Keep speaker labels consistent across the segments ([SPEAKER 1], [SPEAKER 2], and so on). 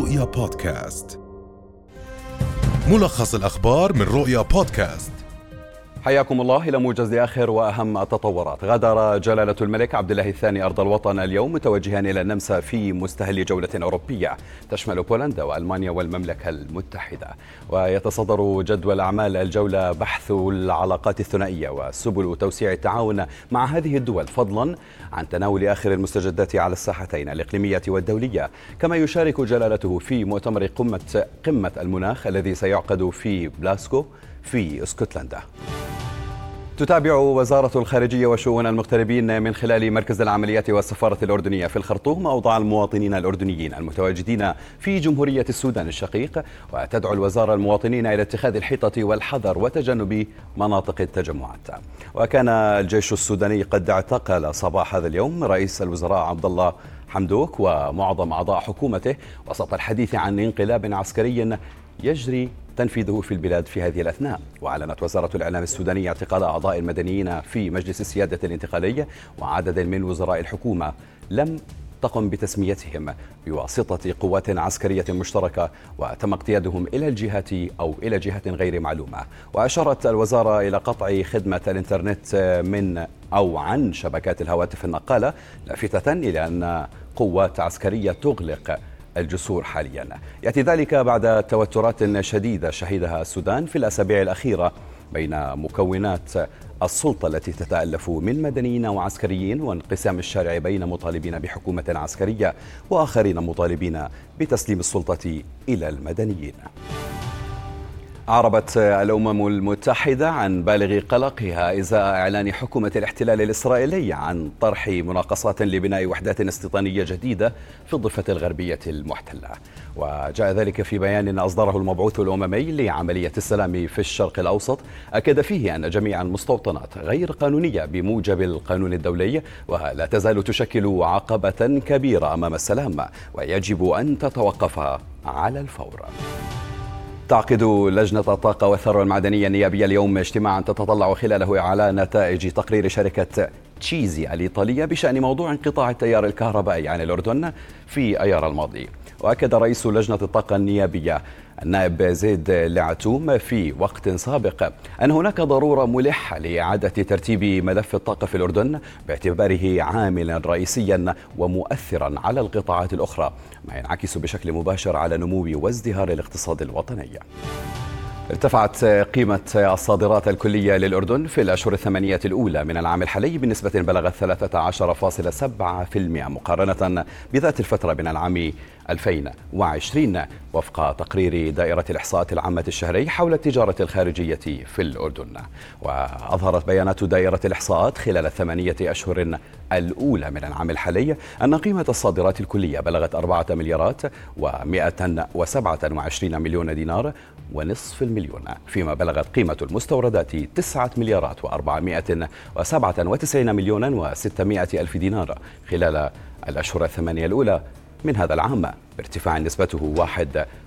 [SPEAKER 1] رؤيا بودكاست. ملخص الأخبار من رؤيا بودكاست.
[SPEAKER 2] حياكم الله. إلى موجز آخر وأهم التطورات. غادر جلالة الملك عبد الله الثاني أرض الوطن اليوم متوجها إلى النمسا في مستهل جولة أوروبية. تشمل بولندا وألمانيا والمملكة المتحدة. ويتصدر جدول أعمال الجولة بحث العلاقات الثنائية وسبل توسيع التعاون مع هذه الدول فضلا عن تناول آخر المستجدات على الساحتين الإقليمية والدولية. كما يشارك جلالته في مؤتمر قمة قمة المناخ الذي سيعقد في بلاسكو في اسكتلندا. تتابع وزارة الخارجية وشؤون المغتربين من خلال مركز العمليات والسفارة الأردنية في الخرطوم أوضاع المواطنين الأردنيين المتواجدين في جمهورية السودان الشقيق وتدعو الوزارة المواطنين إلى اتخاذ الحيطة والحذر وتجنب مناطق التجمعات. وكان الجيش السوداني قد اعتقل صباح هذا اليوم رئيس الوزراء عبد الله حمدوك ومعظم أعضاء حكومته وسط الحديث عن انقلاب عسكري يجري تنفيذه في البلاد في هذه الأثناء. وأعلنت وزارة الإعلام السودانية اعتقال أعضاء المدنيين في مجلس السيادة الانتقالي وعدد من وزراء الحكومة لم تقم بتسميتهم بواسطة قوات عسكرية مشتركة وتم اقتيادهم إلى الجهات أو إلى جهة غير معلومة. وأشارت الوزارة إلى قطع خدمة الإنترنت من أو عن شبكات الهواتف النقالة لافتة إلى أن قوات عسكرية تغلق الجسور حاليا. يأتي ذلك بعد توترات شديدة شهدها السودان في الأسابيع الأخيرة بين مكونات السلطة التي تتألف من مدنيين وعسكريين وانقسام الشارع بين مطالبين بحكومة عسكرية وآخرين مطالبين بتسليم السلطة إلى المدنيين. أعربت الأمم المتحدة عن بالغ قلقها إزاء إعلان حكومة الاحتلال الإسرائيلي عن طرح مناقصات لبناء وحدات استيطانية جديدة في الضفة الغربية المحتلة. وجاء ذلك في بيان أصدره المبعوث الأممي لعملية السلام في الشرق الأوسط. أكد فيه أن جميع المستوطنات غير قانونية بموجب القانون الدولي ولا تزال تشكل عقبة كبيرة أمام السلام ويجب أن تتوقف على الفور. تعقد لجنة الطاقة والثروة المعدنية النيابية اليوم اجتماعا تتطلع خلاله على نتائج تقرير شركة تشيزي الإيطالية بشأن موضوع انقطاع التيار الكهربائي عن الأردن في أيار الماضي. وأكد رئيس لجنة الطاقة النيابية النائب زيد لعتوم في وقت سابق أن هناك ضرورة ملحة لإعادة ترتيب ملف الطاقة في الأردن باعتباره عاملا رئيسيا ومؤثرا على القطاعات الأخرى ما ينعكس بشكل مباشر على نمو وازدهار الاقتصاد الوطني. ارتفعت قيمة الصادرات الكلية للأردن في الأشهر الثمانية الأولى من العام الحالي بنسبة بلغت 13.7% مقارنة بذات الفترة من العام 2020 وفق تقرير دائرة الإحصاءات العامة الشهري حول التجارة الخارجية في الأردن. وأظهرت بيانات دائرة الإحصاءات خلال الثمانية أشهر الأولى من العام الحالي أن قيمة الصادرات الكلية بلغت أربعة مليارات و127 مليون دينار ونصف المليون فيما بلغت قيمة المستوردات تسعة مليارات و497 مليون و600 ألف دينار خلال الأشهر الثمانية الأولى من هذا العام بارتفاع نسبته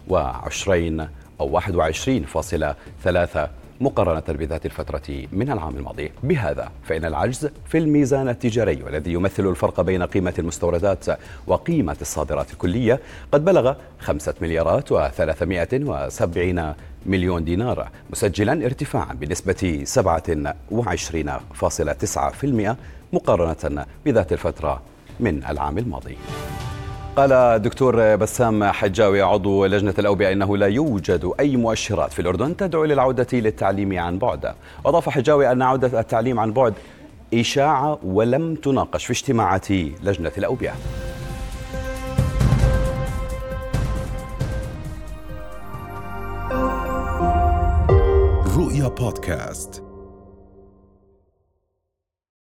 [SPEAKER 2] 21 أو 21.3 مقارنة بذات الفترة من العام الماضي. بهذا فإن العجز في الميزان التجاري والذي يمثل الفرق بين قيمة المستوردات وقيمة الصادرات الكلية قد بلغ خمسة مليارات و370 مليون دينار مسجلا ارتفاعا بنسبة 27.9% مقارنة بذات الفترة من العام الماضي. قال الدكتور بسام حجاوي عضو لجنة الأوبئة إنه لا يوجد أي مؤشرات في الأردن تدعو للعودة للتعليم عن بعد. وأضاف حجاوي أن عودة التعليم عن بعد إشاعة ولم تناقش في اجتماعات لجنة الأوبئة.
[SPEAKER 1] رؤيا بودكاست.